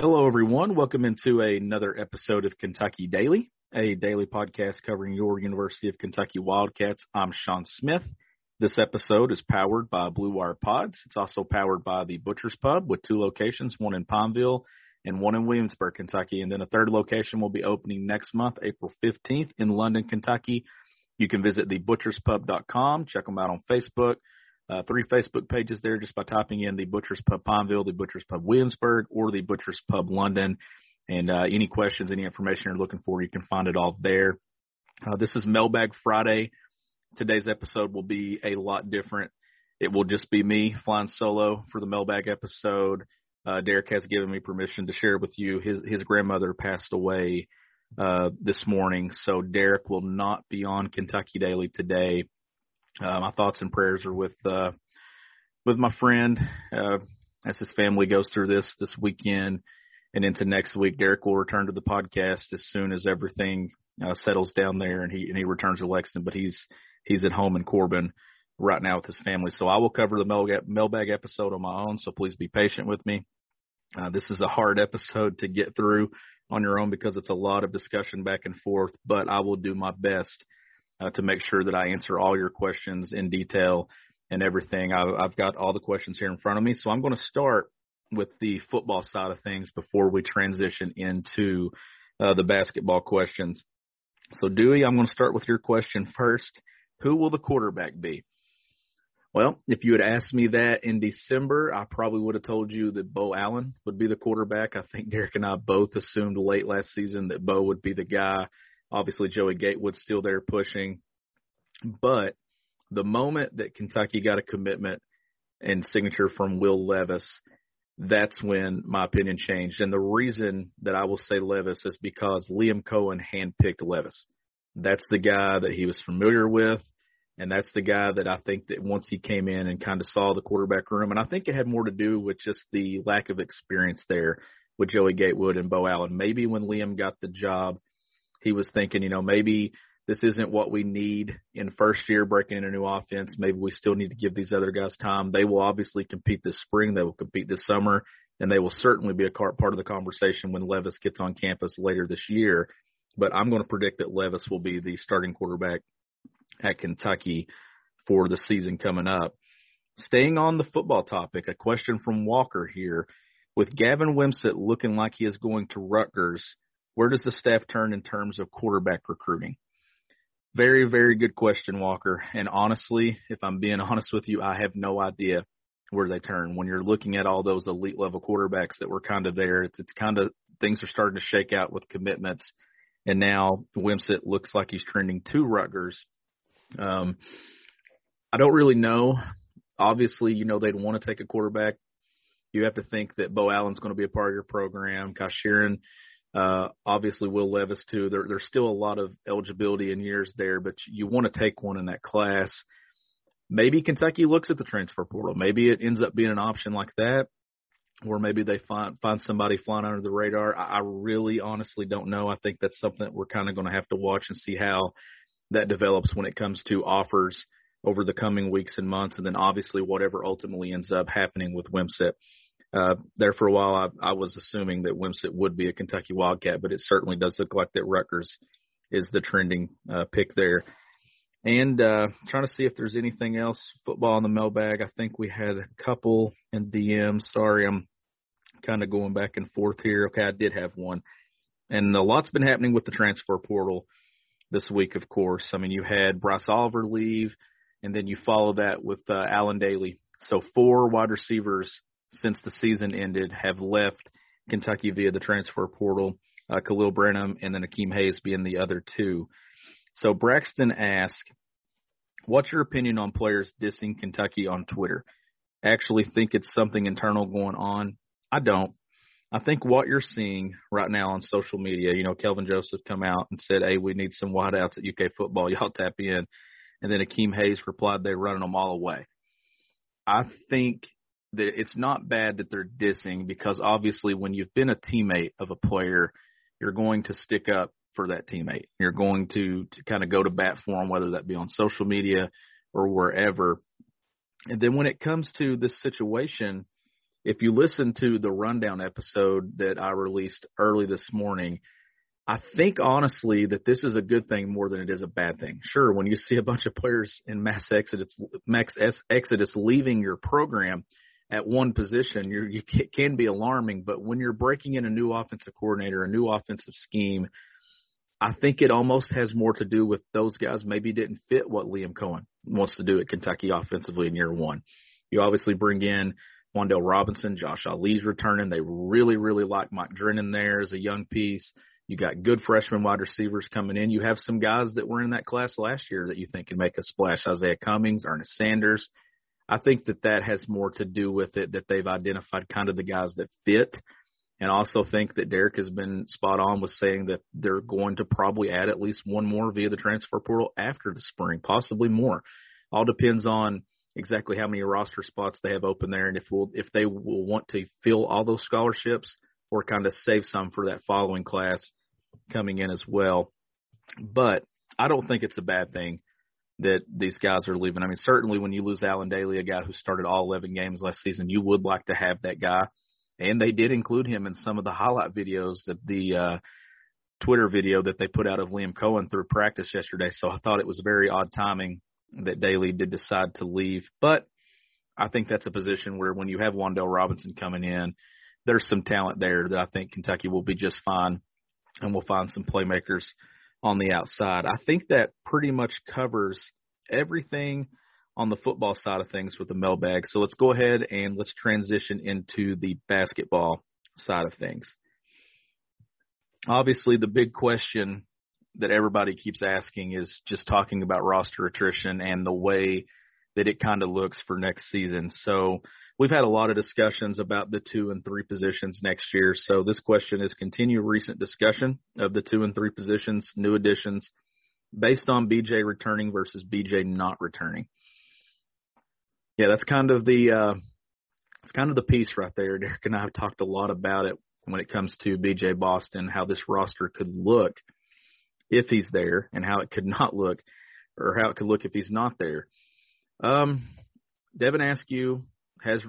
Hello, everyone. Welcome into another episode of Kentucky Daily, a daily podcast covering your University of Kentucky Wildcats. I'm Sean Smith. This episode is powered by Blue Wire Pods. It's also powered by the Butcher's Pub with two locations, one in Barbourville and one in Williamsburg, Kentucky. And then a third location will be opening next month, April 15th in London, Kentucky. You can visit thebutcherspub.com, check them out on Facebook uh, three Facebook pages there just by typing in the Butcher's Pub Barbourville, the Butcher's Pub Williamsburg, or the Butcher's Pub London. And uh, any questions, any information you're looking for, you can find it all there. Uh, this is Mailbag Friday. Today's episode will be a lot different. It will just be me flying solo for the mailbag episode. Uh, Derek has given me permission to share with you. His his grandmother passed away uh, this morning, so Derek will not be on Kentucky Daily today. Uh, my thoughts and prayers are with uh, with my friend uh, as his family goes through this this weekend and into next week. Derek will return to the podcast as soon as everything uh, settles down there and he and he returns to Lexington. But he's he's at home in Corbin right now with his family. So I will cover the mailbag, mailbag episode on my own. So please be patient with me. Uh, this is a hard episode to get through on your own because it's a lot of discussion back and forth, but I will do my best uh, to make sure that I answer all your questions in detail and everything. I, I've got all the questions here in front of me, so I'm going to start with the football side of things before we transition into uh, the basketball questions. So, Dewey, I'm going to start with your question first. Who will the quarterback be? Well, if you had asked me that in December, I probably would have told you that Beau Allen would be the quarterback. I think Derek and I both assumed late last season that Beau would be the guy Obviously, Joey Gatewood's still there pushing. But the moment that Kentucky got a commitment and signature from Will Levis, that's when my opinion changed. And the reason that I will say Levis is because Liam Coen handpicked Levis. That's the guy that he was familiar with. And that's the guy that I think that once he came in and kind of saw the quarterback room, and I think it had more to do with just the lack of experience there with Joey Gatewood and Beau Allen. Maybe when Liam got the job, he was thinking, you know, maybe this isn't what we need in first year breaking in a new offense. Maybe we still need to give these other guys time. They will obviously compete this spring. They will compete this summer, and they will certainly be a part part of the conversation when Levis gets on campus later this year. But I'm going to predict that Levis will be the starting quarterback at Kentucky for the season coming up. Staying on the football topic, a question from Walker here. With Gavin Wimsatt looking like he is going to Rutgers – where does the staff turn in terms of quarterback recruiting? Very, very good question, Walker. And honestly, if I'm being honest with you, I have no idea where they turn. When you're looking at all those elite level quarterbacks that were kind of there, it's, kind of things are starting to shake out with commitments. And now Wimsatt looks like he's trending to Rutgers. Um, I don't really know. Obviously, you know, they'd want to take a quarterback. You have to think that Beau Allen's going to be a part of your program. Kai Sheeran uh, obviously, Will Levis too. There, there's still a lot of eligibility in years there, but you want to take one in that class. Maybe Kentucky looks at the transfer portal. Maybe it ends up being an option like that, or maybe they find find somebody flying under the radar. I, I really, honestly don't know. I think that's something that we're kind of going to have to watch and see how that develops when it comes to offers over the coming weeks and months, and then obviously whatever ultimately ends up happening with Wimsatt uh, there for a while, I, I was assuming that Wimsatt would be a Kentucky Wildcat, but it certainly does look like that Rutgers is the trending uh, pick there. And uh, trying to see if there's anything else football in the mailbag. I think we had a couple in DM. Sorry, I'm kind of going back and forth here. Okay, I did have one. And a lot's been happening with the transfer portal this week, of course. I mean, you had Bryce Oliver leave, and then you follow that with uh, Allen Dailey. So four wide receivers since the season ended have left Kentucky via the transfer portal. Uh, Khalil Branham and then Akeem Hayes being the other two. So Braxton asked, "What's your opinion on players dissing Kentucky on Twitter? Actually, think it's something internal going on? I don't. I think what you're seeing right now on social media, you know, Kelvin Joseph come out and said, "Hey, we need some wideouts at UK football. Y'all tap in," and then Akeem Hayes replied, "They're running them all away." I think it's not bad that they're dissing because obviously when you've been a teammate of a player, you're going to stick up for that teammate. You're going to to kind of go to bat for them, whether that be on social media or wherever. And then when it comes to this situation if you listen to the rundown episode that I released early this morning, I think honestly that this is a good thing more than it is a bad thing. Sure, when you see a bunch of players in mass exodus, mass exodus leaving your program at one position, you you can be alarming. But when you're breaking in a new offensive coordinator, a new offensive scheme, I think it almost has more to do with those guys maybe didn't fit what Liam Coen wants to do at Kentucky offensively in year one. You obviously bring in Wan'Dale Robinson, Josh Ali's returning. They really, really like Mike Drennan there as a young piece. You got good freshman wide receivers coming in. You have some guys that were in that class last year that you think can make a splash. Izayah Cummings, Ernest Sanders. I think that that has more to do with it that they've identified kind of the guys that fit. And also think that Derek has been spot on with saying that they're going to probably add at least one more via the transfer portal after the spring, possibly more. All depends on exactly how many roster spots they have open there, and if we'll, if they will want to fill all those scholarships or kind of save some for that following class coming in as well. But I don't think it's a bad thing that these guys are leaving. I mean, certainly when you lose Allen Dailey, a guy who started all 11 games last season, you would like to have that guy. And they did include him in some of the highlight videos that the uh, Twitter video that they put out of Liam Coen through practice yesterday. So I thought it was very odd timing that Dailey did decide to leave. But I think that's a position where when you have Wan'Dale Robinson coming in, there's some talent there that I think Kentucky will be just fine and we'll find some playmakers on the outside. I think that pretty much covers everything on the football side of things with the mailbag. So let's go ahead and let's transition into the basketball side of things. Obviously, the big question that everybody keeps asking is just talking about roster attrition and the way that it kind of looks for next season. So we've had a lot of discussions about the two and three positions next year. So this question is continue recent discussion of the two and three positions, new additions, based on BJ returning versus BJ not returning. Yeah, that's kind of the uh, it's kind of the piece right there. Derek and I have talked a lot about it when it comes to BJ Boston, how this roster could look if he's there and how it could not look or how it could look if he's not there. Um, Devin Askew has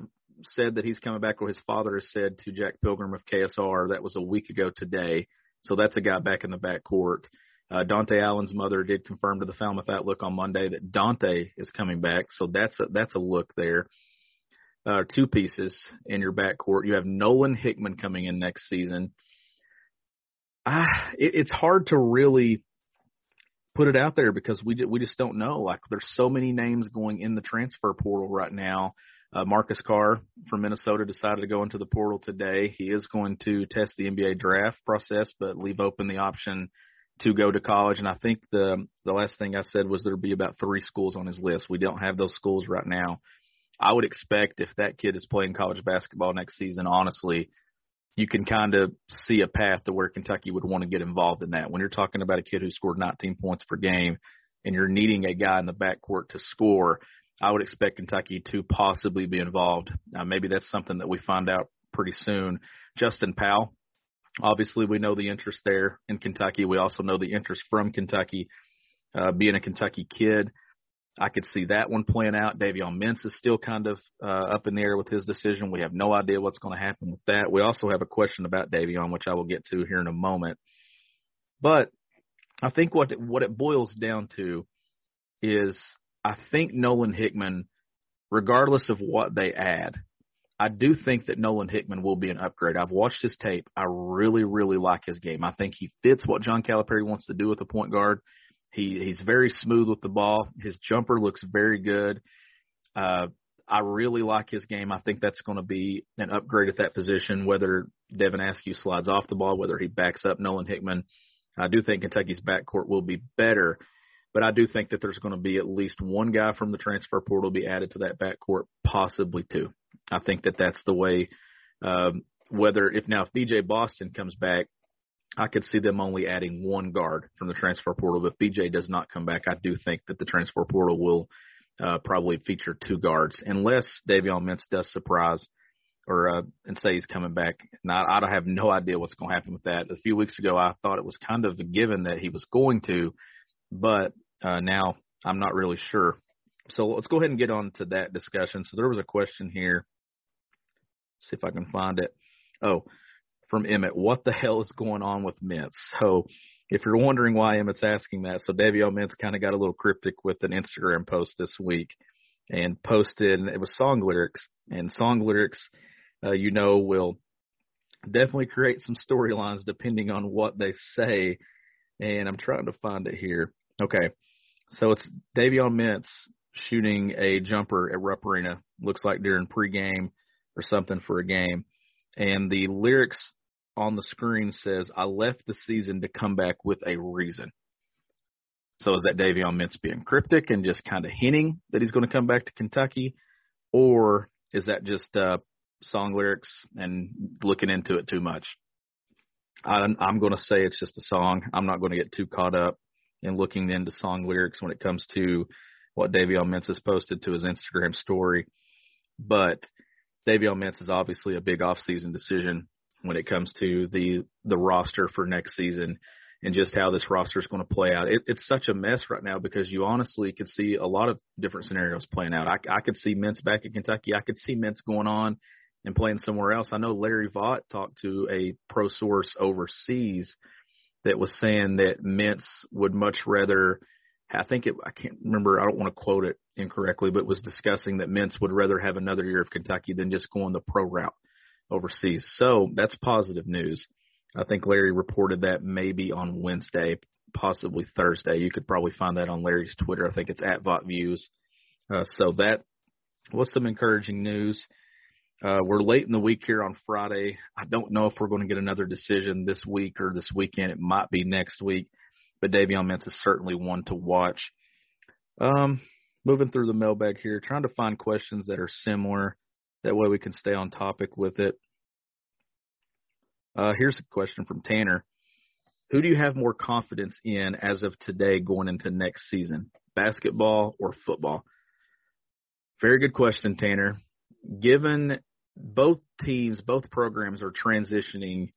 said that he's coming back, or his father has said to Jack Pilgrim of KSR. That was a week ago today. So that's a guy back in the back court. Uh, Dontaie Allen's mother did confirm to the Falmouth Outlook on Monday that Dontaie is coming back. So that's a, that's a look there. Uh, two pieces in your backcourt. You have Nolan Hickman coming in next season ah, it, it's hard to really put it out there because we we just don't know. Like there's so many names going in the transfer portal right now. Uh, Marcus Carr from Minnesota decided to go into the portal today. He is going to test the NBA draft process, but leave open the option to go to college. And I think the the last thing I said was there'd be about three schools on his list. We don't have those schools right now. I would expect if that kid is playing college basketball next season, honestly, you can kind of see a path to where Kentucky would want to get involved in that. When you're talking about a kid who scored 19 points per game and you're needing a guy in the backcourt to score, I would expect Kentucky to possibly be involved. Uh, maybe that's something that we find out pretty soon. Justin Powell, obviously, we know the interest there in Kentucky. We also know the interest from Kentucky, uh, being a Kentucky kid. I could see that one playing out. Davion Mintz is still kind of uh, up in the air with his decision. We have no idea what's going to happen with that. We also have a question about Davion, which I will get to here in a moment. But I think what it, what it boils down to is I think Nolan Hickman, regardless of what they add, I do think that Nolan Hickman will be an upgrade. I've watched his tape. I really, really like his game. I think he fits what John Calipari wants to do with the point guard. He he's very smooth with the ball. His jumper looks very good. Uh, I really like his game. I think that's going to be an upgrade at that position. Whether Devin Askew slides off the ball, whether he backs up Nolan Hickman, I do think Kentucky's backcourt will be better. But I do think that there's going to be at least one guy from the transfer portal be added to that backcourt, possibly two. I think that that's the way. Um, whether if now if BJ Boston comes back, I could see them only adding one guard from the transfer portal. If BJ does not come back, I do think that the transfer portal will uh, probably feature two guards, unless Davion Mintz does surprise or uh, and say he's coming back. Now I have no idea what's going to happen with that. A few weeks ago, I thought it was kind of a given that he was going to, but uh, now I'm not really sure. So let's go ahead and get on to that discussion. So there was a question here see if I can find it. Oh, from Emmett, what the hell is going on with Mintz? So if you're wondering why Emmett's asking that, so Davion Mintz kind of got a little cryptic with an Instagram post this week and posted, it was song lyrics. And song lyrics, uh, you know, will definitely create some storylines depending on what they say. And I'm trying to find it here. Okay. So it's Davion Mintz shooting a jumper at Rupp Arena. Looks like during pregame or something for a game. And the lyrics on the screen says, I left the season to come back with a reason. So is that Davion Mintz being cryptic and just kind of hinting that he's going to come back to Kentucky? Or is that just uh, song lyrics and looking into it too much? I, I'm going to say it's just a song. I'm not going to get too caught up in looking into song lyrics when it comes to what Davion Mintz has posted to his Instagram story. But Davion Mintz is obviously a big offseason decision when it comes to the the roster for next season and just how this roster is going to play out. It, it's such a mess right now because you honestly could see a lot of different scenarios playing out. I, I could see Mintz back in Kentucky. I could see Mintz going on and playing somewhere else. I know Larry Vaught talked to a pro source overseas that was saying that Mintz would much rather – I think it, I can't remember, I don't want to quote it incorrectly, but was discussing that Mintz would rather have another year of Kentucky than just going the pro route overseas. So that's positive news. I think Larry reported that maybe on Wednesday, possibly Thursday. You could probably find that on Larry's Twitter. I think it's at Vaught Views. Uh, so that was some encouraging news. Uh, we're late in the week here on Friday. I don't know if we're going to get another decision this week or this weekend. It might be next week but Davion Mintz is certainly one to watch. Um, moving through the mailbag here, trying to find questions that are similar. That way we can stay on topic with it. Uh, here's a question from Tanner. Who do you have more confidence in as of today going into next season, basketball or football? Very good question, Tanner. Given both teams, both programs are transitioning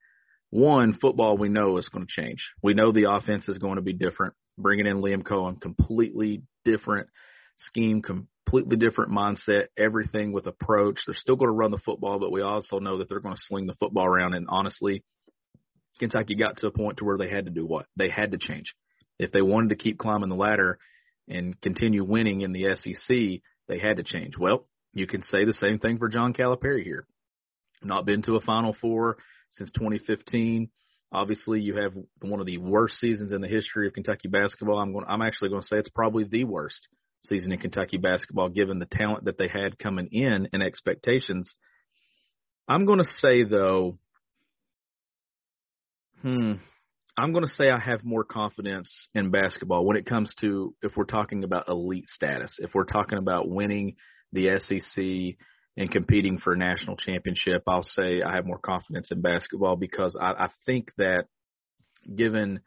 one, football we know is going to change. We know the offense is going to be different. Bringing in Liam Coen, completely different scheme, completely different mindset, everything with approach. They're still going to run the football, but we also know that they're going to sling the football around. And honestly, Kentucky got to a point to where they had to do what? They had to change. If they wanted to keep climbing the ladder and continue winning in the SEC, they had to change. Well, you can say the same thing for John Calipari here. Not been to a Final Four, since 2015. Obviously, you have one of the worst seasons in the history of Kentucky basketball. I'm going. I'm actually going to say it's probably the worst season in Kentucky basketball, given the talent that they had coming in and expectations. I'm going to say though, hmm, I'm going to say I have more confidence in basketball when it comes to if we're talking about elite status, if we're talking about winning the SEC and competing for a national championship, I'll say I have more confidence in basketball because I, I think that given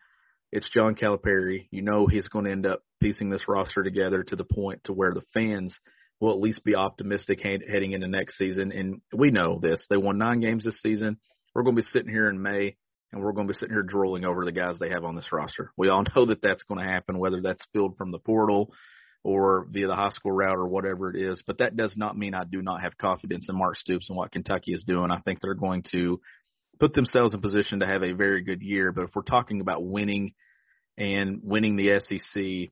it's John Calipari, you know he's going to end up piecing this roster together to the point to where the fans will at least be optimistic heading into next season. And we know this. They won nine games this season. We're going to be sitting here in May and we're going to be sitting here drooling over the guys they have on this roster. We all know that that's going to happen, whether that's filled from the portal or via the high school route or whatever it is. But that does not mean I do not have confidence in Mark Stoops and what Kentucky is doing. I think they're going to put themselves in position to have a very good year. But if we're talking about winning and winning the SEC,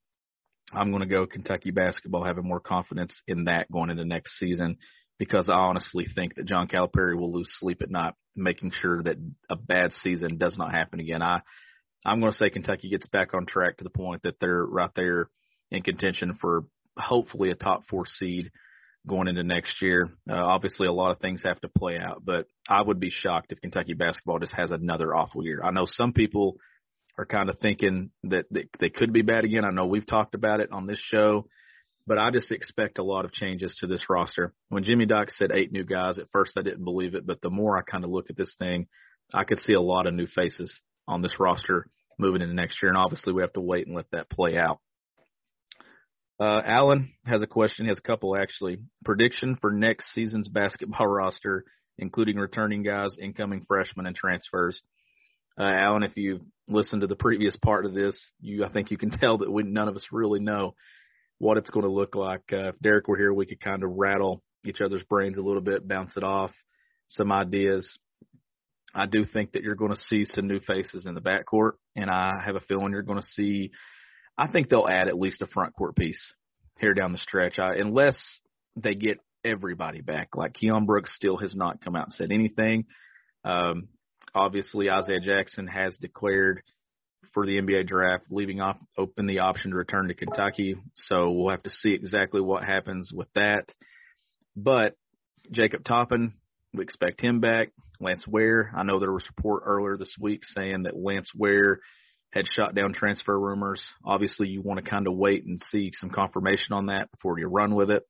I'm going to go Kentucky basketball, having more confidence in that going into next season. because I honestly think that John Calipari will lose sleep at night making sure that a bad season does not happen again. I I'm going to say Kentucky gets back on track to the point that they're right there in contention for hopefully a top four seed going into next year. Uh, obviously, a lot of things have to play out, but I would be shocked if Kentucky basketball just has another awful year. I know some people are kind of thinking that they, they could be bad again. I know we've talked about it on this show, but I just expect a lot of changes to this roster. When Jimmy Dock said eight new guys, at first I didn't believe it, but the more I kind of look at this thing, I could see a lot of new faces on this roster moving into next year, and obviously we have to wait and let that play out. Uh, Alan has a question. He has a couple actually. Prediction for next season's basketball roster, including returning guys, incoming freshmen, and transfers. Uh, Alan, if you've listened to the previous part of this, you I think you can tell that we none of us really know what it's going to look like. Uh, if Derek were here, we could kind of rattle each other's brains a little bit, bounce it off, some ideas. I do think that you're going to see some new faces in the backcourt, and I have a feeling you're going to see. I think they'll add at least a front court piece here down the stretch, I, unless they get everybody back. Like Keion Brooks still has not come out and said anything. Um, obviously, Isaiah Jackson has declared for the NBA draft, leaving off open the option to return to Kentucky. So we'll have to see exactly what happens with that. But Jacob Toppin, we expect him back. Lance Ware, I know there was a report earlier this week saying that Lance Ware had shot down transfer rumors. Obviously, you want to kind of wait and see some confirmation on that before you run with it.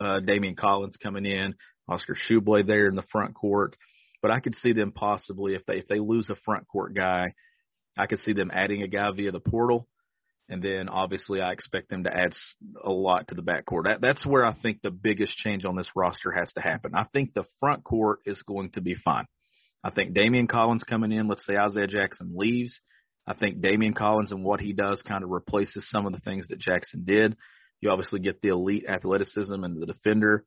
Uh, Daimion Collins coming in, Oscar Tshiebwe there in the front court, but I could see them possibly if they if they lose a front court guy, I could see them adding a guy via the portal, and then obviously I expect them to add a lot to the backcourt. That, that's where I think the biggest change on this roster has to happen. I think the front court is going to be fine. I think Daimion Collins coming in, let's say Isaiah Jackson leaves. I think Daimion Collins and what he does kind of replaces some of the things that Jackson did. You obviously get the elite athleticism and the defender.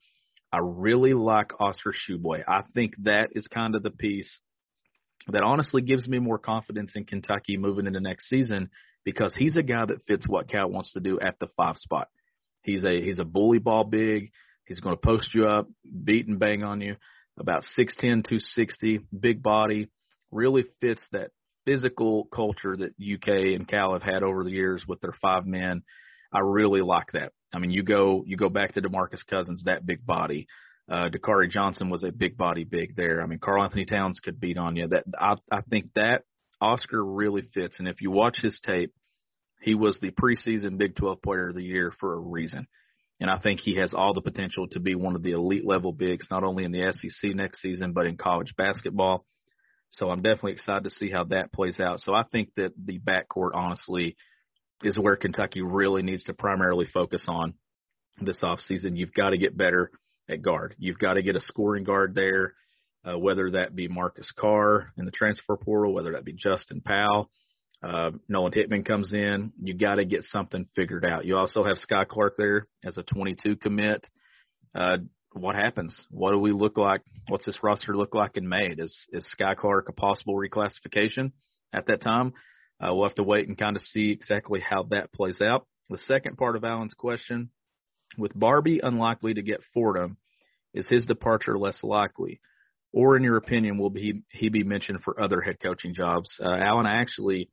I really like Oscar Tshiebwe. I think that is kind of the piece that honestly gives me more confidence in Kentucky moving into next season because he's a guy that fits what Cal wants to do at the five spot. He's a he's a bully ball big. He's going to post you up, beat and bang on you. About 6'10", 260, big body, really fits that physical culture that UK and Cal have had over the years with their five men. I really like that. I mean, you go you go back to DeMarcus Cousins, that big body. Uh, Dakari Johnson was a big body big there. I mean, Karl-Anthony Towns could beat on you. That I, I think that Oscar really fits. And if you watch his tape, he was the preseason Big 12 Player of the Year for a reason. And I think he has all the potential to be one of the elite level bigs, not only in the SEC next season, but in college basketball. So I'm definitely excited to see how that plays out. So I think that the backcourt, honestly, is where Kentucky really needs to primarily focus on this offseason. You've got to get better at guard. You've got to get a scoring guard there, uh, whether that be Marcus Carr in the transfer portal, whether that be Justin Powell. Uh, Nolan Hickman comes in. You got to get something figured out. You also have Skyy Clark there as a 22 commit. Uh, what happens? What do we look like? What's this roster look like in May? Is is Skyy Clark a possible reclassification at that time? Uh, we'll have to wait and kind of see exactly how that plays out. The second part of Alan's question with Barbee unlikely to get Fordham, is his departure less likely? Or, in your opinion, will he, he be mentioned for other head coaching jobs? Uh, Alan, I actually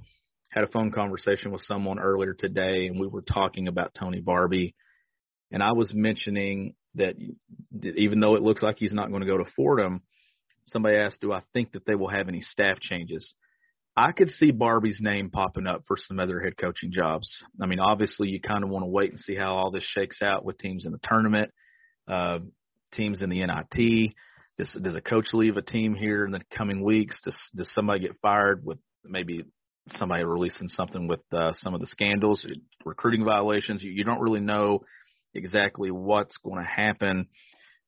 had a phone conversation with someone earlier today, and we were talking about Tony Barbee. And I was mentioning that even though it looks like he's not going to go to Fordham, somebody asked, Do I think that they will have any staff changes? I could see Barbee's name popping up for some other head coaching jobs. I mean, obviously, you kind of want to wait and see how all this shakes out with teams in the tournament, uh, teams in the NIT. Does, does a coach leave a team here in the coming weeks? Does, does somebody get fired with maybe somebody releasing something with uh, some of the scandals, recruiting violations? You, you don't really know exactly what's going to happen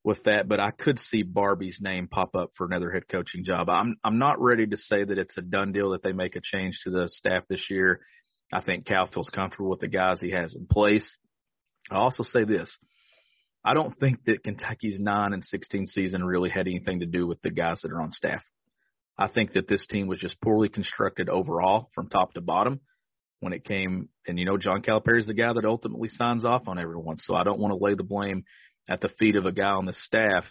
with that, but I could see Barbee's name pop up for another head coaching job. I'm I'm not ready to say that it's a done deal that they make a change to the staff this year. I think Cal feels comfortable with the guys he has in place. I also say this. I don't think that Kentucky's 9 and 16 season really had anything to do with the guys that are on staff. I think that this team was just poorly constructed overall from top to bottom when it came and you know John Calipari is the guy that ultimately signs off on everyone. So I don't want to lay the blame at the feet of a guy on the staff.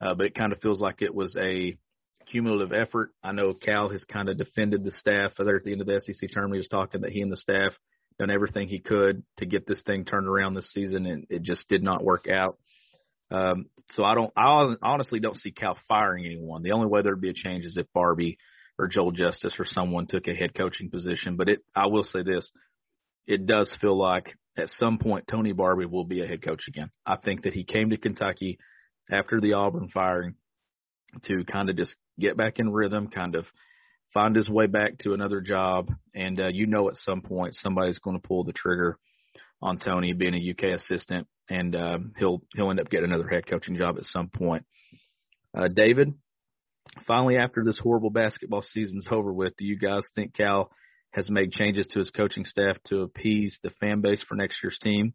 Uh, but it kind of feels like it was a cumulative effort. I know Cal has kind of defended the staff there at the end of the SEC tournament. He was talking that he and the staff done everything he could to get this thing turned around this season, and it just did not work out. Um, so I don't, I honestly don't see Cal firing anyone. The only way there'd be a change is if Barbee or Joel Justice or someone took a head coaching position. But it, I will say this, it does feel like at some point Tony Barbee will be a head coach again. I think that he came to Kentucky after the Auburn firing to kind of just get back in rhythm, kind of find his way back to another job. And uh, you know, at some point somebody's going to pull the trigger on Tony being a UK assistant, and uh, he'll he'll end up getting another head coaching job at some point. Uh, David, finally, after this horrible basketball season's over with, do you guys think Cal has made changes to his coaching staff to appease the fan base for next year's team?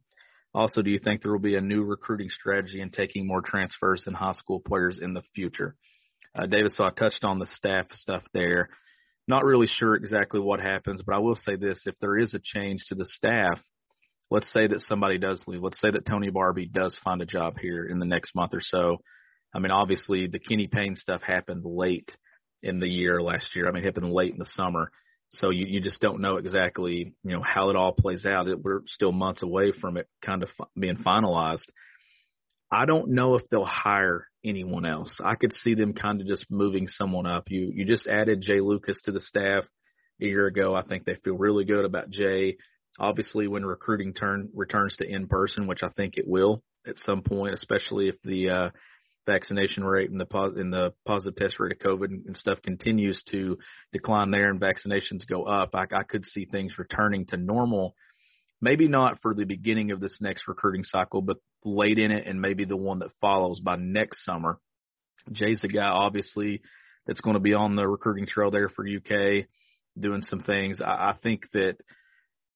Also, do you think there will be a new recruiting strategy in taking more transfers than high school players in the future? Uh, David, so I touched on the staff stuff there. Not really sure exactly what happens, but I will say this: if there is a change to the staff, let's say that somebody does leave. Let's say that Tony Barbee does find a job here in the next month or so. I mean, obviously the Kenny Payne stuff happened late in the year last year. I mean, it happened late in the summer. So you, you just don't know exactly, you know, how it all plays out. It, we're still months away from it kind of being finalized. I don't know if they'll hire anyone else. I could see them kind of just moving someone up. You you just added Jay Lucas to the staff a year ago. I think they feel really good about Jay. Obviously, when recruiting turn returns to in person, which I think it will at some point, especially if the uh, vaccination rate and the pos- and the positive test rate of COVID and stuff continues to decline there, and vaccinations go up, I, I could see things returning to normal. Maybe not for the beginning of this next recruiting cycle, but late in it, and maybe the one that follows by next summer. Jay's a guy, obviously, that's going to be on the recruiting trail there for UK, doing some things. I, I think that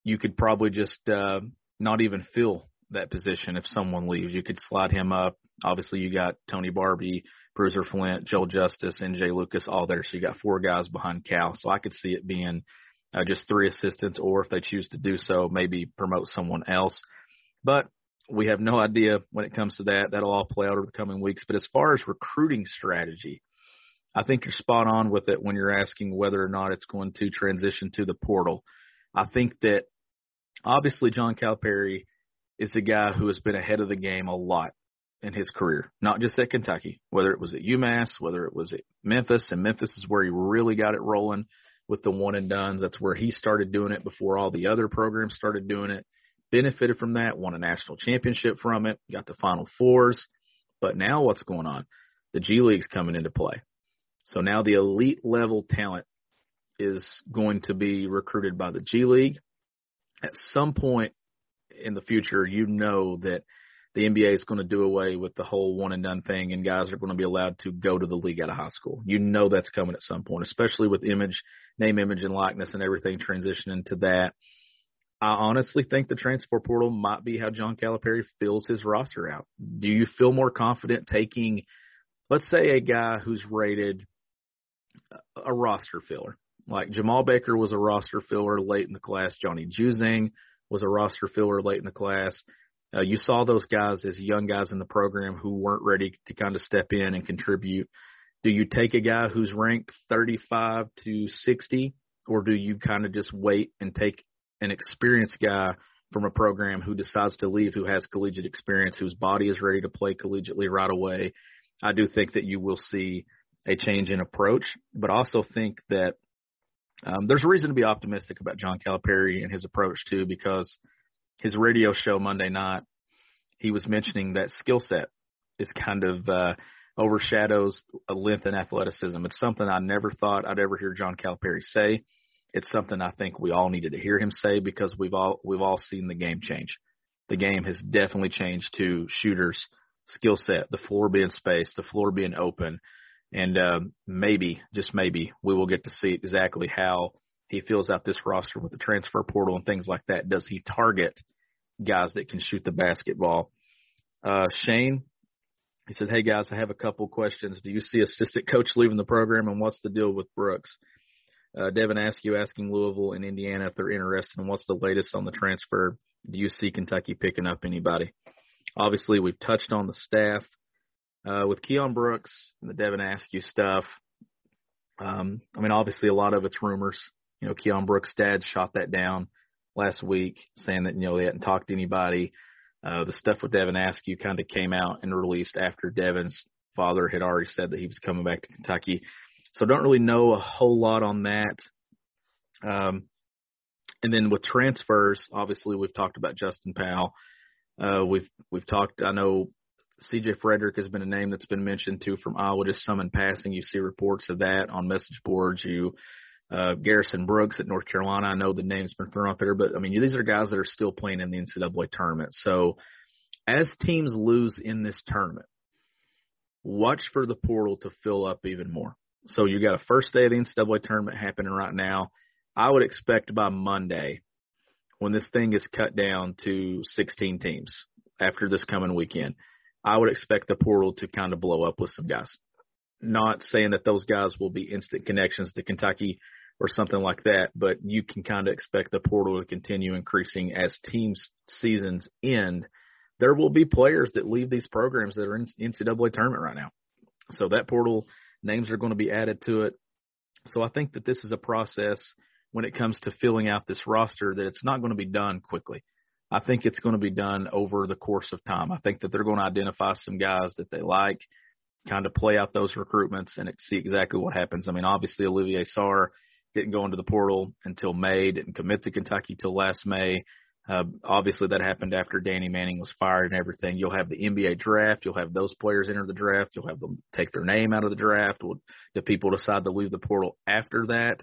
you could probably just uh, not even fill that position if someone leaves. You could slide him up. Obviously, you got Tony Barbee, Bruiser Flint, Joel Justice, and Jay Lucas all there. So you got four guys behind Cal. So I could see it being uh, just three assistants, or if they choose to do so, maybe promote someone else. But we have no idea when it comes to that. That'll all play out over the coming weeks. But as far as recruiting strategy, I think you're spot on with it when you're asking whether or not it's going to transition to the portal. I think that obviously John Calipari is the guy who has been ahead of the game a lot in his career, not just at Kentucky, whether it was at UMass, whether it was at Memphis, and Memphis is where he really got it rolling with the one and dones. That's where he started doing it before all the other programs started doing it. Benefited from that, won a national championship from it, got the Final Fours. But now what's going on? The G League's coming into play. So now the elite level talent is going to be recruited by the G League at some point in the future, you know that the NBA is going to do away with the whole one and done thing, and guys are going to be allowed to go to the league out of high school. You know that's coming at some point, especially with image, name, image, and likeness, and everything transitioning to that. I honestly think the transfer portal might be how John Calipari fills his roster out. Do you feel more confident taking, let's say, a guy who's rated a roster filler? Like Jemarl Baker was a roster filler late in the class. Johnny Juzang was a roster filler late in the class. Uh, you saw those guys as young guys in the program who weren't ready to kind of step in and contribute. Do you take a guy who's ranked 35 to 60, or do you kind of just wait and take an experienced guy from a program who decides to leave, who has collegiate experience, whose body is ready to play collegiately right away? I do think that you will see a change in approach, but also think that um, there's a reason to be optimistic about John Calipari and his approach too, because his radio show Monday night, he was mentioning that skill set is kind of uh, overshadows a length and athleticism. It's something I never thought I'd ever hear John Calipari say. It's something I think we all needed to hear him say because we've all we've all seen the game change. The game has definitely changed to shooters skill set, the floor being space, the floor being open, and uh, maybe, just maybe, we will get to see exactly how he fills out this roster with the transfer portal and things like that. Does he target guys that can shoot the basketball? Uh, Shane, he said, Hey guys, I have a couple questions. Do you see assistant coach leaving the program and what's the deal with Brooks? Uh, Devin Askew asking Louisville and Indiana if they're interested and what's the latest on the transfer. Do you see Kentucky picking up anybody? Obviously, we've touched on the staff uh, with Keion Brooks and the Devin Askew stuff. Um, I mean, obviously, a lot of it's rumors. You know, Keion Brooks' dad shot that down last week, saying that you know they hadn't talked to anybody. Uh, the stuff with Devin Askew kind of came out and released after Devin's father had already said that he was coming back to Kentucky. So don't really know a whole lot on that. Um, and then with transfers, obviously we've talked about Justin Powell. Uh, we've we've talked. I know C.J. Frederick has been a name that's been mentioned too from Iowa. Just some in passing, you see reports of that on message boards. You uh, Garrison Brooks at North Carolina. I know the name's been thrown out there, but I mean these are guys that are still playing in the NCAA tournament. So as teams lose in this tournament, watch for the portal to fill up even more. So you got a first day of the NCAA tournament happening right now. I would expect by Monday, when this thing is cut down to 16 teams after this coming weekend, I would expect the portal to kind of blow up with some guys. Not saying that those guys will be instant connections to Kentucky or something like that, but you can kind of expect the portal to continue increasing as teams' seasons end. There will be players that leave these programs that are in NCAA tournament right now. So that portal names are going to be added to it. So I think that this is a process when it comes to filling out this roster that it's not going to be done quickly. I think it's going to be done over the course of time. I think that they're going to identify some guys that they like, kind of play out those recruitments and see exactly what happens. I mean, obviously Olivier Sarr didn't go into the portal until May, didn't commit to Kentucky till last May. Uh, obviously, that happened after Danny Manning was fired and everything. You'll have the NBA draft. You'll have those players enter the draft. You'll have them take their name out of the draft. Will, do people decide to leave the portal after that?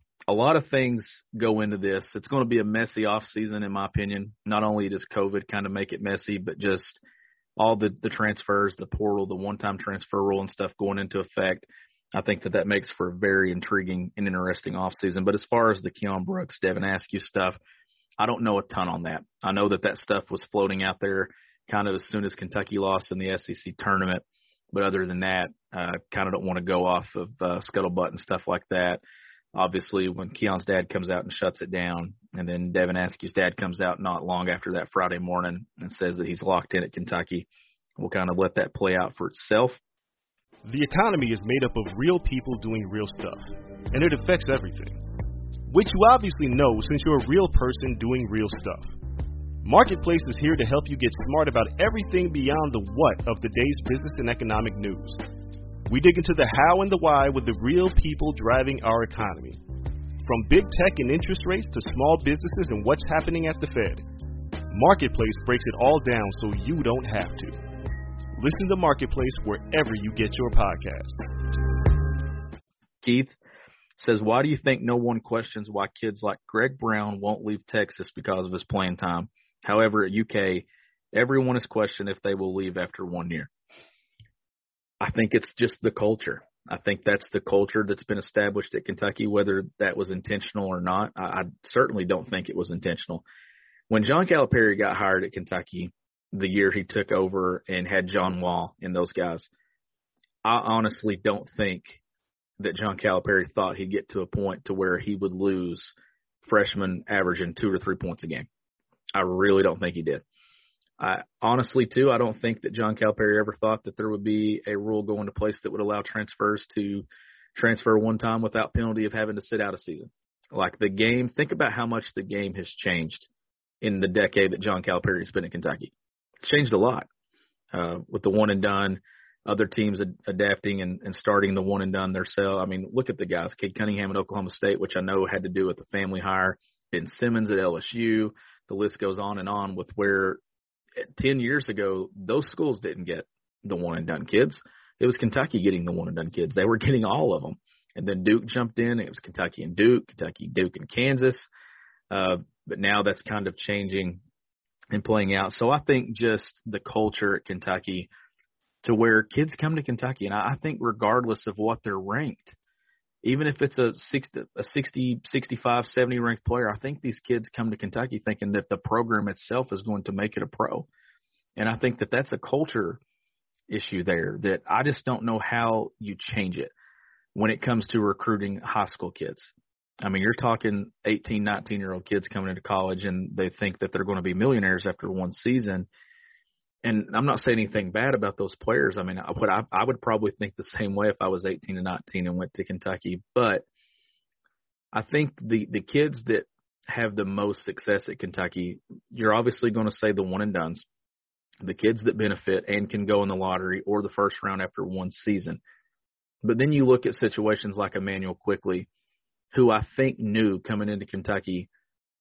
a lot of things go into this. It's going to be a messy off season, in my opinion. Not only does COVID kind of make it messy, but just all the the transfers, the portal, the one time transfer rule and stuff going into effect. I think that that makes for a very intriguing and interesting off season. But as far as the Keion Brooks, Devin Askew stuff, I don't know a ton on that. I know that that stuff was floating out there kind of as soon as Kentucky lost in the SEC tournament. But other than that, uh, kind of don't want to go off of uh, scuttlebutt and stuff like that. Obviously, when Keion's dad comes out and shuts it down, and then Devin Askew's dad comes out not long after that Friday morning and says that he's locked in at Kentucky. We'll kind of let that play out for itself. The economy is made up of real people doing real stuff, and it affects everything. Which you obviously know since you're a real person doing real stuff. Marketplace is here to help you get smart about everything beyond the what of the day's business and economic news. We dig into the how and the why with the real people driving our economy from big tech and interest rates to small businesses and what's happening at the Fed, Marketplace breaks it all down so you don't have to. Listen to Marketplace wherever you get your podcast. Keith says, Why do you think no one questions why kids like Greg Brown won't leave Texas because of his playing time? However, at UK, everyone is questioned if they will leave after one year. I think it's just the culture. I think that's the culture that's been established at Kentucky, whether that was intentional or not. I, I certainly don't think it was intentional. When John Calipari got hired at Kentucky, the year he took over and had John Wall and those guys, I honestly don't think that John Calipari thought he'd get to a point to where he would lose freshmen averaging two or three points a game. I really don't think he did. I honestly too, I don't think that John Calipari ever thought that there would be a rule go into place that would allow transfers to transfer one time without penalty of having to sit out a season. Like the game, think about how much the game has changed in the decade that John Calipari has been in Kentucky. It's changed a lot uh, with the one and done, other teams ad- adapting and, and starting the one and done themselves. I mean, look at the guys: Cade Cunningham at Oklahoma State, which I know had to do with the family hire. Ben Simmons at LSU. The list goes on and on with where 10 years ago, those schools didn't get the one and done kids. It was Kentucky getting the one and done kids. They were getting all of them. And then Duke jumped in. It was Kentucky and Duke, Kentucky, Duke, and Kansas. Uh, but now that's kind of changing and playing out. So I think just the culture at Kentucky to where kids come to Kentucky, and I think regardless of what they're ranked, even if it's a 60, a 60, 65, 70 ranked player, I think these kids come to Kentucky thinking that the program itself is going to make it a pro. And I think that that's a culture issue there that I just don't know how you change it when it comes to recruiting high school kids. I mean, you're talking 18, 19 year old kids coming into college and they think that they're going to be millionaires after one season. And I'm not saying anything bad about those players. I mean, what I, I would probably think the same way if I was 18 and 19 and went to Kentucky. But I think the the kids that have the most success at Kentucky, you're obviously going to say the one and duns, the kids that benefit and can go in the lottery or the first round after one season. But then you look at situations like Immanuel Quickley, who I think knew coming into Kentucky,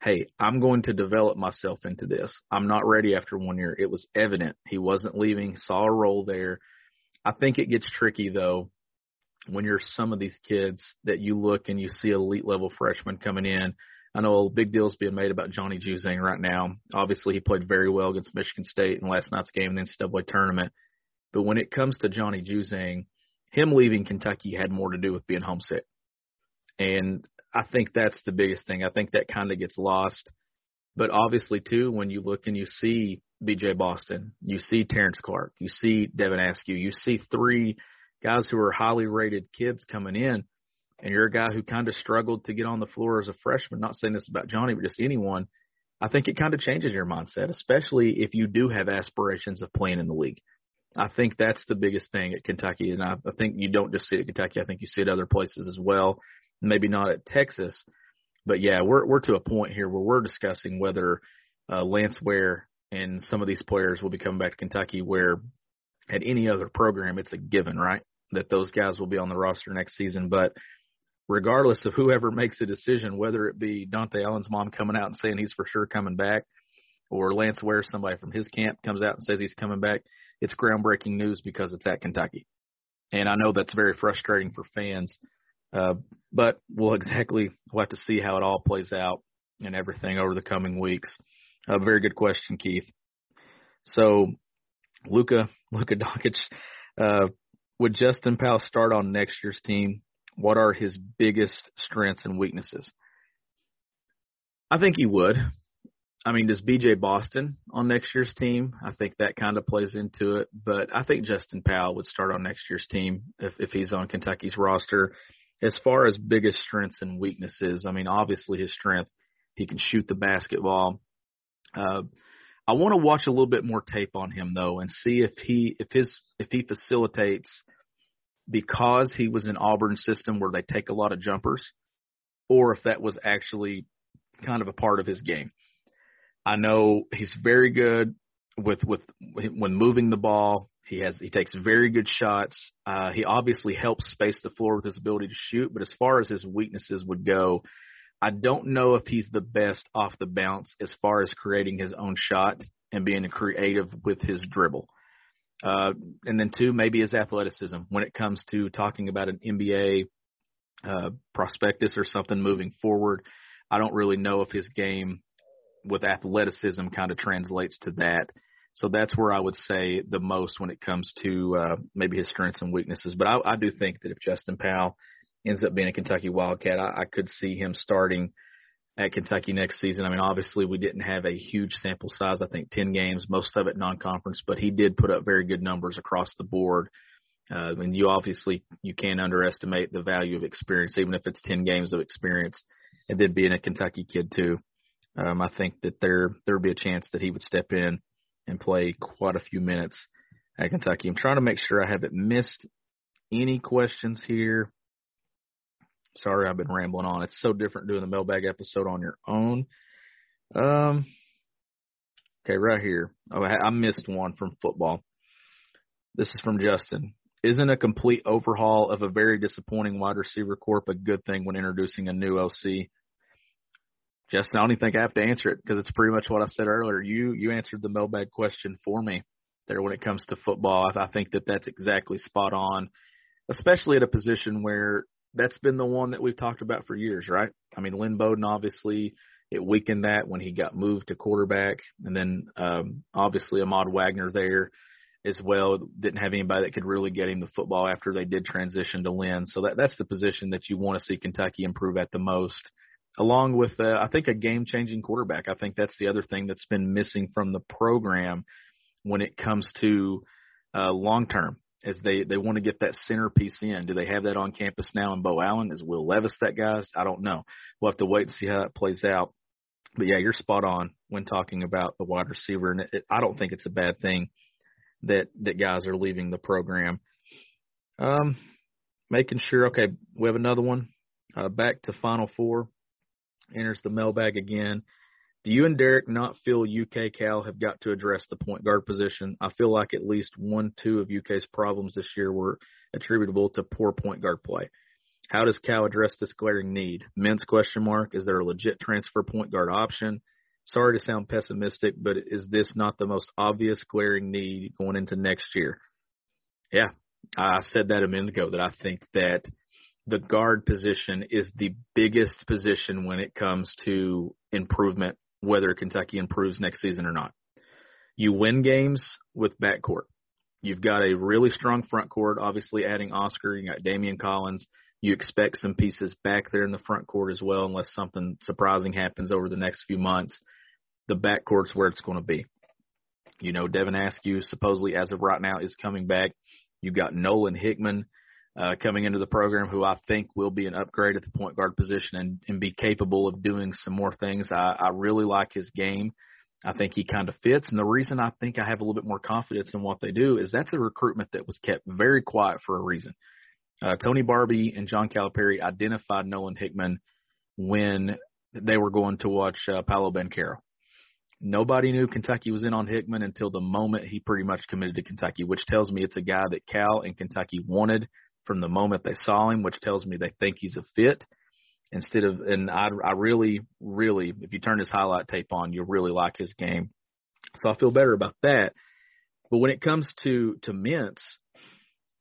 hey, I'm going to develop myself into this. I'm not ready after one year. It was evident he wasn't leaving, saw a role there. I think it gets tricky though when you're some of these kids that you look and you see elite level freshmen coming in. I know a big deal's being made about Johnny Juzang right now. Obviously, he played very well against Michigan State in last night's game in the NCAA tournament. But when it comes to Johnny Juzang, him leaving Kentucky had more to do with being homesick. And I think that's the biggest thing. I think that kind of gets lost. But obviously, too, when you look and you see BJ Boston, you see Terrence Clark, you see Devin Askew, you see three guys who are highly rated kids coming in, and you're a guy who kind of struggled to get on the floor as a freshman. Not saying this about Johnny, but just anyone. I think it kind of changes your mindset, especially if you do have aspirations of playing in the league. I think that's the biggest thing at Kentucky, and I, I think you don't just see it at Kentucky. I think you see it other places as well maybe not at Texas, but yeah, we're we're to a point here where we're discussing whether uh, Lance Ware and some of these players will be coming back to Kentucky. Where at any other program, it's a given, right, that those guys will be on the roster next season. But regardless of whoever makes a decision, whether it be Dontaie Allen's mom coming out and saying he's for sure coming back, or Lance Ware, somebody from his camp comes out and says he's coming back, it's groundbreaking news because it's at Kentucky. And I know that's very frustrating for fans uh, but we'll exactly we'll have to see how it all plays out and everything over the coming weeks. A uh, very good question, Keith. So, Luca Luca Doncic, uh, would Justin Powell start on next year's team? What are his biggest strengths and weaknesses? I think he would. I mean, does BJ Boston on next year's team? I think that kind of plays into it. But I think Justin Powell would start on next year's team if, if he's on Kentucky's roster as far as biggest strengths and weaknesses, I mean, obviously his strength, he can shoot the basketball. Uh, I want to watch a little bit more tape on him though, and see if he if his if he facilitates because he was in Auburn system where they take a lot of jumpers, or if that was actually kind of a part of his game. I know he's very good with with when moving the ball. He has he takes very good shots. Uh, he obviously helps space the floor with his ability to shoot, but as far as his weaknesses would go, I don't know if he's the best off the bounce as far as creating his own shot and being creative with his dribble. Uh, and then two, maybe his athleticism when it comes to talking about an NBA uh, prospectus or something moving forward. I don't really know if his game with athleticism kind of translates to that. So that's where I would say the most when it comes to uh, maybe his strengths and weaknesses. But I, I do think that if Justin Powell ends up being a Kentucky Wildcat, I, I could see him starting at Kentucky next season. I mean, obviously we didn't have a huge sample size. I think 10 games, most of it non-conference, but he did put up very good numbers across the board. Uh, and you obviously you can't underestimate the value of experience, even if it's 10 games of experience. And then being a Kentucky kid too, um, I think that there there would be a chance that he would step in and play quite a few minutes at Kentucky. I'm trying to make sure I haven't missed any questions here. Sorry, I've been rambling on. It's so different doing the mailbag episode on your own. Um, okay, right here. Oh, I missed one from football. This is from Justin. Isn't a complete overhaul of a very disappointing wide receiver corp a good thing when introducing a new OC? Justin, I don't even think I have to answer it because it's pretty much what I said earlier. You you answered the mailbag question for me there when it comes to football. I, I think that that's exactly spot on, especially at a position where that's been the one that we've talked about for years, right? I mean, Lynn Bowden obviously it weakened that when he got moved to quarterback, and then um, obviously Ahmad Wagner there as well didn't have anybody that could really get him the football after they did transition to Lynn. So that that's the position that you want to see Kentucky improve at the most. Along with, uh, I think, a game-changing quarterback. I think that's the other thing that's been missing from the program when it comes to uh, long-term as they they want to get that centerpiece in. Do they have that on campus now in Beau Allen? Is Will Levis that guy? I don't know. We'll have to wait and see how it plays out. But yeah, you're spot on when talking about the wide receiver, and it, I don't think it's a bad thing that that guys are leaving the program. Um, making sure. Okay, we have another one. Uh, back to Final Four. Enters the mailbag again. Do you and Derek not feel UK Cal have got to address the point guard position? I feel like at least one, two of UK's problems this year were attributable to poor point guard play. How does Cal address this glaring need? Men's question mark. Is there a legit transfer point guard option? Sorry to sound pessimistic, but is this not the most obvious glaring need going into next year? Yeah, I said that a minute ago that I think that the guard position is the biggest position when it comes to improvement whether Kentucky improves next season or not. You win games with backcourt. You've got a really strong front court, obviously adding Oscar. You got Damian Collins. You expect some pieces back there in the front court as well, unless something surprising happens over the next few months. The backcourt's where it's going to be. You know, Devin Askew supposedly as of right now is coming back. You've got Nolan Hickman uh, coming into the program who I think will be an upgrade at the point guard position and, and be capable of doing some more things. I, I really like his game. I think he kind of fits. And the reason I think I have a little bit more confidence in what they do is that's a recruitment that was kept very quiet for a reason. Uh, Tony Barbee and John Calipari identified Nolan Hickman when they were going to watch uh, Paolo Banchero. Nobody knew Kentucky was in on Hickman until the moment he pretty much committed to Kentucky, which tells me it's a guy that Cal and Kentucky wanted from the moment they saw him, which tells me they think he's a fit. Instead of, and I, I really, really, if you turn his highlight tape on, you'll really like his game. So I feel better about that. But when it comes to to Mintz,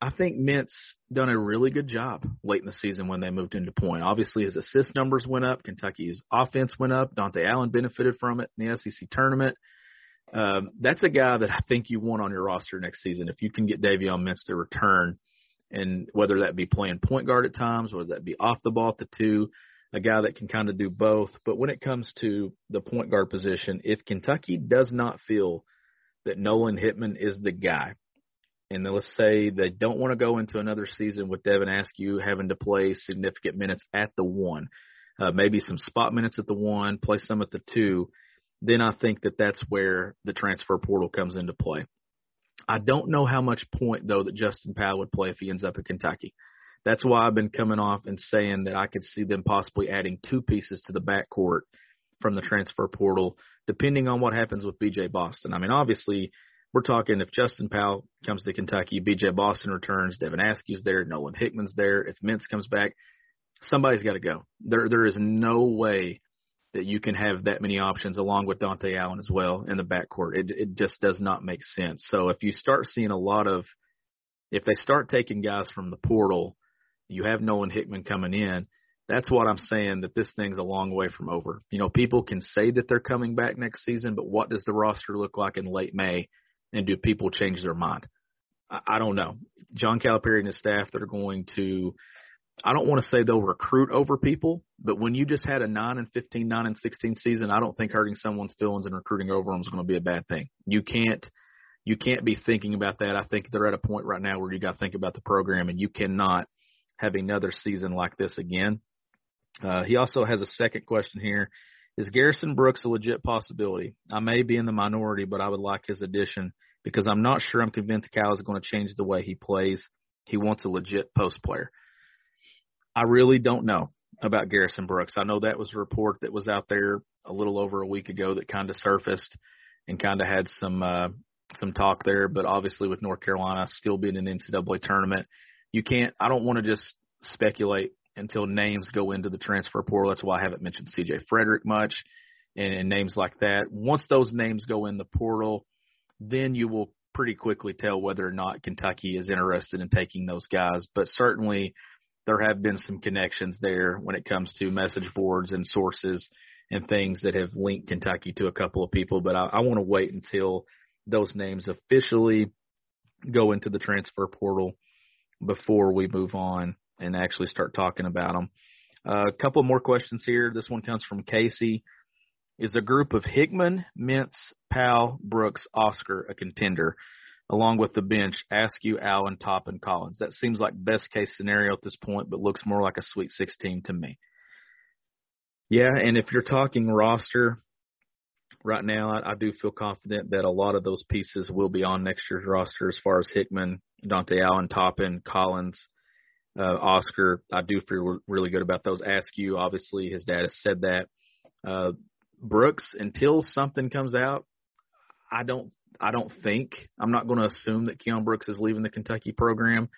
I think Mintz done a really good job late in the season when they moved into point. Obviously, his assist numbers went up. Kentucky's offense went up. Dontaie Allen benefited from it in the SEC tournament. Um, that's a guy that I think you want on your roster next season. If you can get Davion Mintz to return and whether that be playing point guard at times, whether that be off the ball at the two, a guy that can kind of do both. But when it comes to the point guard position, if Kentucky does not feel that Nolan Hickman is the guy, and then let's say they don't want to go into another season with Devin Askew having to play significant minutes at the one, uh, maybe some spot minutes at the one, play some at the two, then I think that that's where the transfer portal comes into play. I don't know how much point though that Justin Powell would play if he ends up at Kentucky. That's why I've been coming off and saying that I could see them possibly adding two pieces to the backcourt from the transfer portal, depending on what happens with BJ Boston. I mean, obviously, we're talking if Justin Powell comes to Kentucky, BJ Boston returns, Devin Askew's there, Nolan Hickman's there. If Mintz comes back, somebody's got to go. There, there is no way that you can have that many options along with Dontaie Allen as well in the backcourt. It it just does not make sense. So if you start seeing a lot of if they start taking guys from the portal, you have Nolan Hickman coming in. That's what I'm saying that this thing's a long way from over. You know, people can say that they're coming back next season, but what does the roster look like in late May? And do people change their mind? I, I don't know. John Calipari and his staff that are going to I don't want to say they'll recruit over people, but when you just had a 9 and 15, 9 and 16 season, I don't think hurting someone's feelings and recruiting over them is going to be a bad thing. You can't you can't be thinking about that. I think they're at a point right now where you got to think about the program, and you cannot have another season like this again. Uh, he also has a second question here. Is Garrison Brooks a legit possibility? I may be in the minority, but I would like his addition because I'm not sure I'm convinced Cal is going to change the way he plays. He wants a legit post player. I really don't know about Garrison Brooks. I know that was a report that was out there a little over a week ago that kind of surfaced and kind of had some uh, some talk there. But obviously, with North Carolina still being in the NCAA tournament, you can't. I don't want to just speculate until names go into the transfer portal. That's why I haven't mentioned C.J. Frederick much and, and names like that. Once those names go in the portal, then you will pretty quickly tell whether or not Kentucky is interested in taking those guys. But certainly there have been some connections there when it comes to message boards and sources and things that have linked Kentucky to a couple of people. But I, I want to wait until those names officially go into the transfer portal before we move on and actually start talking about them. Uh, a couple more questions here. This one comes from Casey. Is a group of Hickman, Mintz, Powell, Brooks, Oscar a contender? Along with the bench, Askew, Allen, Toppin, Collins. That seems like best case scenario at this point, but looks more like a Sweet 16 to me. Yeah, and if you're talking roster, right now I, I do feel confident that a lot of those pieces will be on next year's roster as far as Hickman, Dontaie Allen, Toppin, Collins, uh, Oscar. I do feel really good about those. Askew, obviously, his dad has said that. Uh, Brooks, until something comes out, I don't I don't think I'm not going to assume that Keion Brooks is leaving the Kentucky program.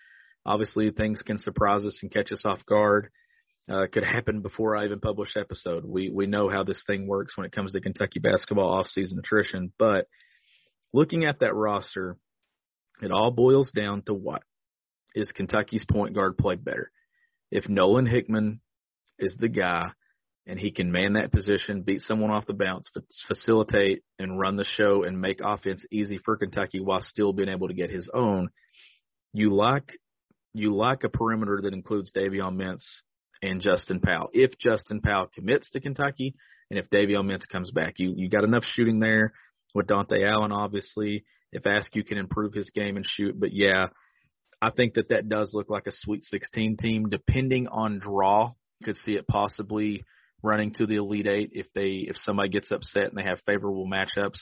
Obviously, things can surprise us and catch us off guard. Uh, could happen before I even publish episode. We we know how this thing works when it comes to Kentucky basketball off-season attrition. But looking at that roster, it all boils down to what is Kentucky's point guard play better? If Nolan Hickman is the guy and he can man that position, beat someone off the bounce, facilitate and run the show and make offense easy for Kentucky while still being able to get his own. You like you like a perimeter that includes Davion Mintz and Justin Powell. If Justin Powell commits to Kentucky and if Davion Mintz comes back, you you got enough shooting there with Dontaie Allen, obviously. If Askew can improve his game and shoot, but yeah, I think that that does look like a Sweet 16 team. Depending on draw, could see it possibly running to the Elite Eight if they if somebody gets upset and they have favorable matchups.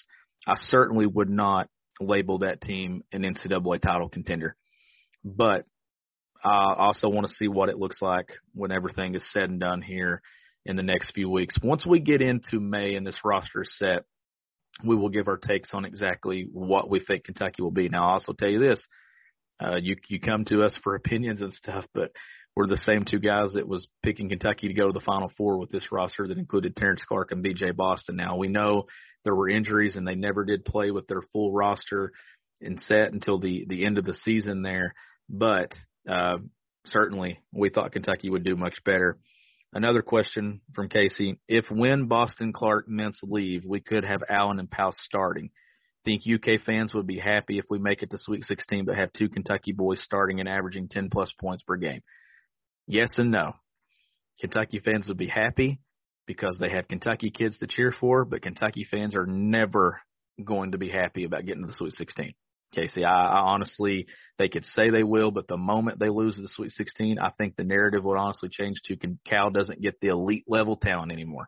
I certainly would not label that team an NCAA title contender, but I also want to see what it looks like when everything is said and done here in the next few weeks. Once we get into May and this roster is set, we will give our takes on exactly what we think Kentucky will be. Now, I'll also tell you this: uh, you you come to us for opinions and stuff, but were the same two guys that was picking Kentucky to go to the Final Four with this roster that included Terrence Clark and B.J. Boston. Now we know there were injuries and they never did play with their full roster and set until the the end of the season there, but uh, certainly we thought Kentucky would do much better. Another question from Casey: If when Boston Clark Mintz leave, we could have Allen and Powell starting. Think UK fans would be happy if we make it to Sweet 16, but have two Kentucky boys starting and averaging 10 plus points per game. Yes and no. Kentucky fans would be happy because they have Kentucky kids to cheer for, but Kentucky fans are never going to be happy about getting to the Sweet 16. Casey, I, I honestly, they could say they will, but the moment they lose the Sweet 16, I think the narrative would honestly change to Cal doesn't get the elite level talent anymore.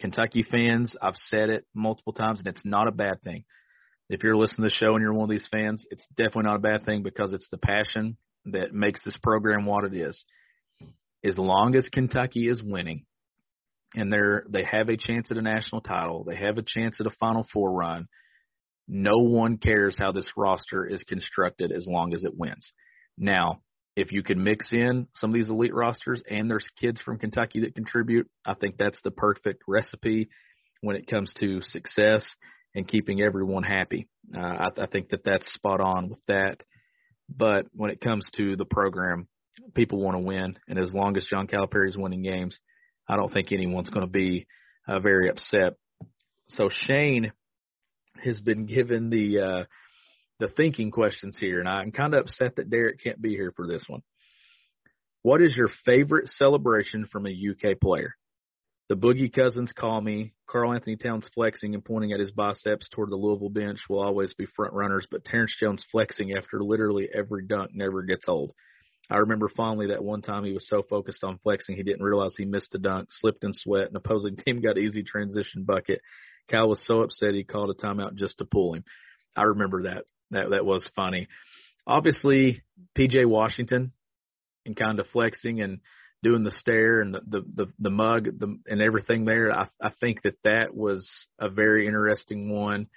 Kentucky fans, I've said it multiple times, and it's not a bad thing. If you're listening to the show and you're one of these fans, it's definitely not a bad thing because it's the passion that makes this program what it is as long as Kentucky is winning and they're they have a chance at a national title, they have a chance at a Final Four run. No one cares how this roster is constructed as long as it wins. Now, if you can mix in some of these elite rosters and there's kids from Kentucky that contribute, I think that's the perfect recipe when it comes to success and keeping everyone happy. Uh, I, I think that that's spot on with that. But when it comes to the program, people want to win, and as long as John Calipari is winning games, I don't think anyone's going to be uh, very upset. So Shane has been given the uh, the thinking questions here, and I'm kind of upset that Derek can't be here for this one. What is your favorite celebration from a UK player? The Boogie Cousins call me. Karl-Anthony Towns flexing and pointing at his biceps toward the Louisville bench will always be front runners, but Terrence Jones flexing after literally every dunk never gets old. I remember fondly that one time he was so focused on flexing he didn't realize he missed a dunk, slipped in sweat, and opposing team got easy transition bucket. Cal was so upset he called a timeout just to pull him. I remember that. That that was funny. Obviously, PJ Washington and kind of flexing and doing the stare and the the the, the mug the, and everything there. I I think that that was a very interesting one.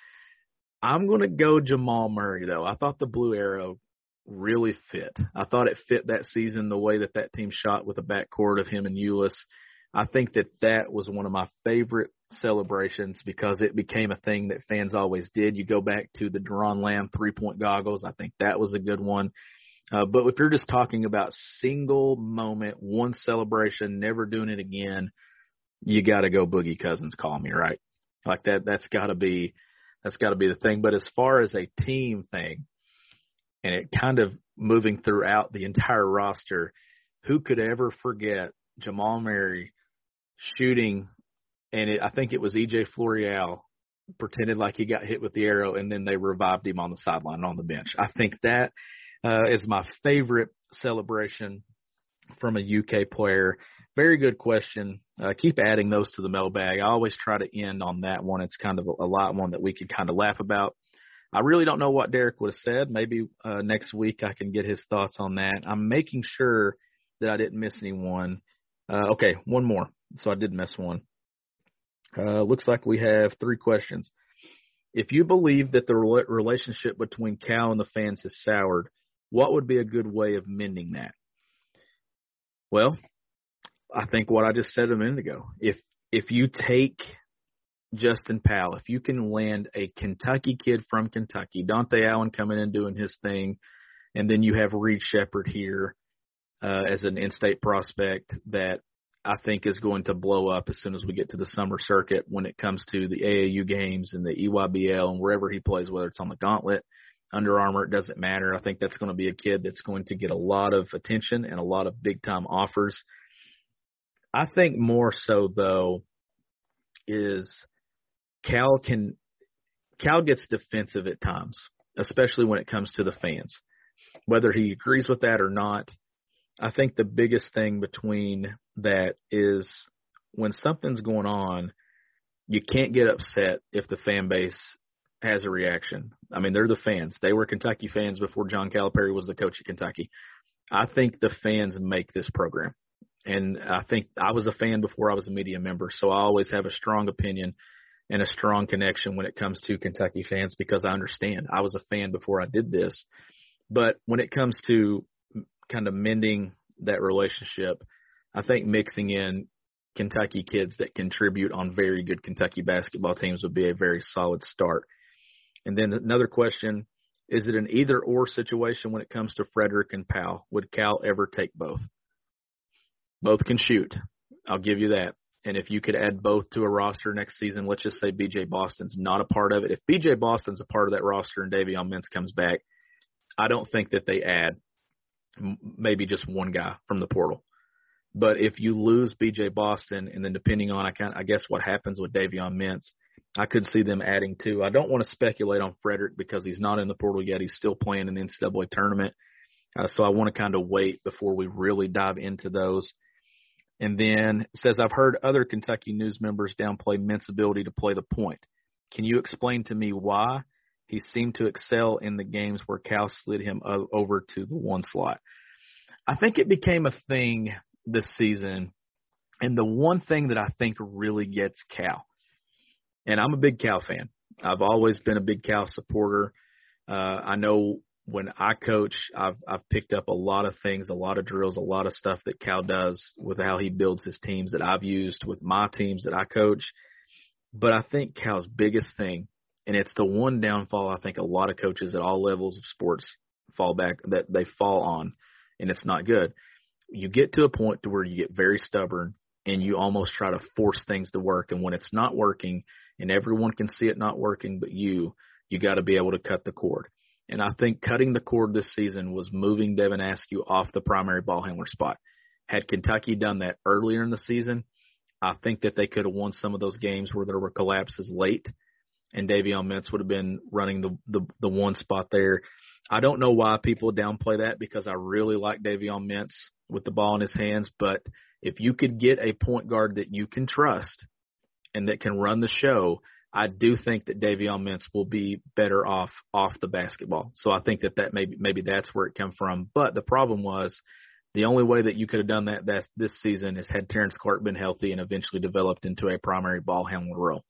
I'm going to go Jamal Murray though. I thought the blue arrow really fit. I thought it fit that season the way that that team shot with a backcourt of him and Ulis. I think that that was one of my favorite celebrations because it became a thing that fans always did. You go back to the Doron Lamb three point goggles. I think that was a good one. Uh, but if you're just talking about single moment, one celebration, never doing it again, you got to go Boogie Cousins. Call me right, like that. That's got to be that's got to be the thing. But as far as a team thing, and it kind of moving throughout the entire roster, who could ever forget Jamal Murray shooting? And it, I think it was EJ Floreal pretended like he got hit with the arrow, and then they revived him on the sideline on the bench. I think that uh, is my favorite celebration from a UK player. Very good question. Uh, keep adding those to the mailbag. I always try to end on that one. It's kind of a, a lot one that we can kind of laugh about. I really don't know what Derek would have said. Maybe uh, next week I can get his thoughts on that. I'm making sure that I didn't miss anyone. Uh, okay, one more. So I did miss one. Uh, looks like we have three questions. If you believe that the relationship between Cal and the fans has soured, what would be a good way of mending that? Well, I think what I just said a minute ago. If if you take Justin Powell, if you can land a Kentucky kid from Kentucky, Dontaie Allen coming in doing his thing, and then you have Reed Sheppard here uh, as an in-state prospect that I think is going to blow up as soon as we get to the summer circuit when it comes to the AAU games and the EYBL and wherever he plays, whether it's on the gauntlet, Under Armour, it doesn't matter. I think that's going to be a kid that's going to get a lot of attention and a lot of big time offers. I think more so though is Cal can Cal gets defensive at times, especially when it comes to the fans. Whether he agrees with that or not, I think the biggest thing between that is when something's going on, you can't get upset if the fan base has a reaction. I mean, they're the fans. They were Kentucky fans before John Calipari was the coach at Kentucky. I think the fans make this program. And I think I was a fan before I was a media member, so I always have a strong opinion and a strong connection when it comes to Kentucky fans because I understand. I was a fan before I did this. But when it comes to kind of mending that relationship, I think mixing in Kentucky kids that contribute on very good Kentucky basketball teams would be a very solid start. And then another question is it an either or situation when it comes to Frederick and Powell? Would Cal ever take both? Both can shoot. I'll give you that. And if you could add both to a roster next season, let's just say BJ Boston's not a part of it. If BJ Boston's a part of that roster and Davion Mintz comes back, I don't think that they add maybe just one guy from the portal. But if you lose BJ Boston, and then depending on I can I guess what happens with Davion Mintz, I could see them adding two. I don't want to speculate on Frederick because he's not in the portal yet. He's still playing in the NCAA tournament, uh, so I want to kind of wait before we really dive into those. And then says I've heard other Kentucky news members downplay Mintz's ability to play the point. Can you explain to me why he seemed to excel in the games where Cal slid him over to the one slot? I think it became a thing this season. And the one thing that I think really gets Cal, and I'm a big Cal fan. I've always been a big Cal supporter. Uh, I know when I coach, I've I've picked up a lot of things, a lot of drills, a lot of stuff that Cal does with how he builds his teams that I've used with my teams that I coach. But I think Cal's biggest thing, and it's the one downfall I think a lot of coaches at all levels of sports fall back that they fall on, and it's not good you get to a point to where you get very stubborn and you almost try to force things to work. And when it's not working and everyone can see it not working but you, you got to be able to cut the cord. And I think cutting the cord this season was moving Devin Askew off the primary ball handler spot. Had Kentucky done that earlier in the season, I think that they could have won some of those games where there were collapses late, and Davion Mintz would have been running the the, the one spot there. I don't know why people downplay that because I really like Davion Mintz with the ball in his hands. But if you could get a point guard that you can trust and that can run the show, I do think that Davion Mintz will be better off off the basketball. So I think that that maybe maybe that's where it came from. But the problem was the only way that you could have done that that's, this season is had Terrence Clark been healthy and eventually developed into a primary ball handler role.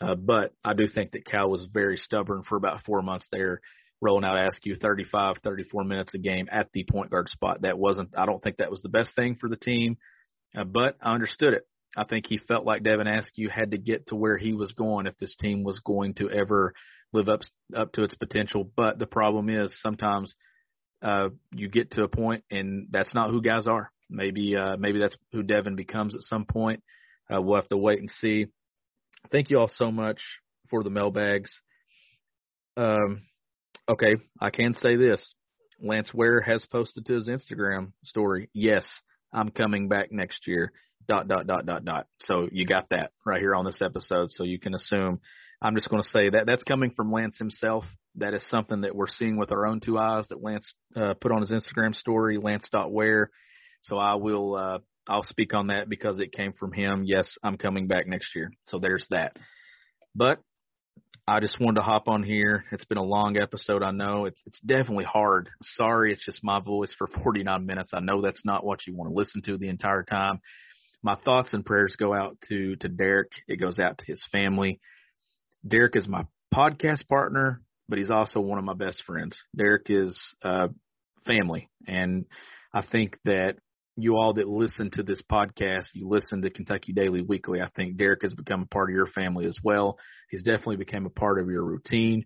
Uh, but I do think that Cal was very stubborn for about four months there rolling out Askew 35, 34 minutes a game at the point guard spot. That wasn't, I don't think that was the best thing for the team, uh, but I understood it. I think he felt like Devin Askew had to get to where he was going if this team was going to ever live up up to its potential. But the problem is sometimes uh, you get to a point and that's not who guys are. Maybe uh, maybe that's who Devin becomes at some point. uh, we'll have to wait and see. Thank you all so much for the mailbags. Um, okay, I can say this. Lance Ware has posted to his Instagram story, yes, I'm coming back next year. Dot dot dot dot dot. So you got that right here on this episode. So you can assume. I'm just going to say that that's coming from Lance himself. That is something that we're seeing with our own two eyes. That Lance uh, put on his Instagram story, Lance dot where. So I will uh, I'll speak on that because it came from him. Yes, I'm coming back next year. So there's that. But I just wanted to hop on here. It's been a long episode. I know it's it's definitely hard. Sorry, it's just my voice for 49 minutes. I know that's not what you want to listen to the entire time. My thoughts and prayers go out to to Derek. It goes out to his family. Derek is my podcast partner, but he's also one of my best friends. Derek is uh, family, and I think that you all that listen to this podcast, you listen to Kentucky Daily Weekly. I think Derek has become a part of your family as well. He's definitely become a part of your routine.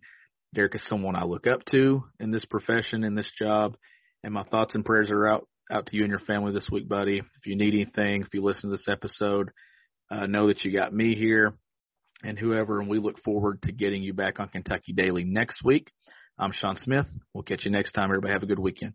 Derek is someone I look up to in this profession, in this job, and my thoughts and prayers are out out to you and your family this week, buddy. If you need anything, if you listen to this episode, uh, know that you got me here and whoever, and we look forward to getting you back on Kentucky Daily next week. I'm Sean Smith. We'll catch you next time. Everybody have a good weekend.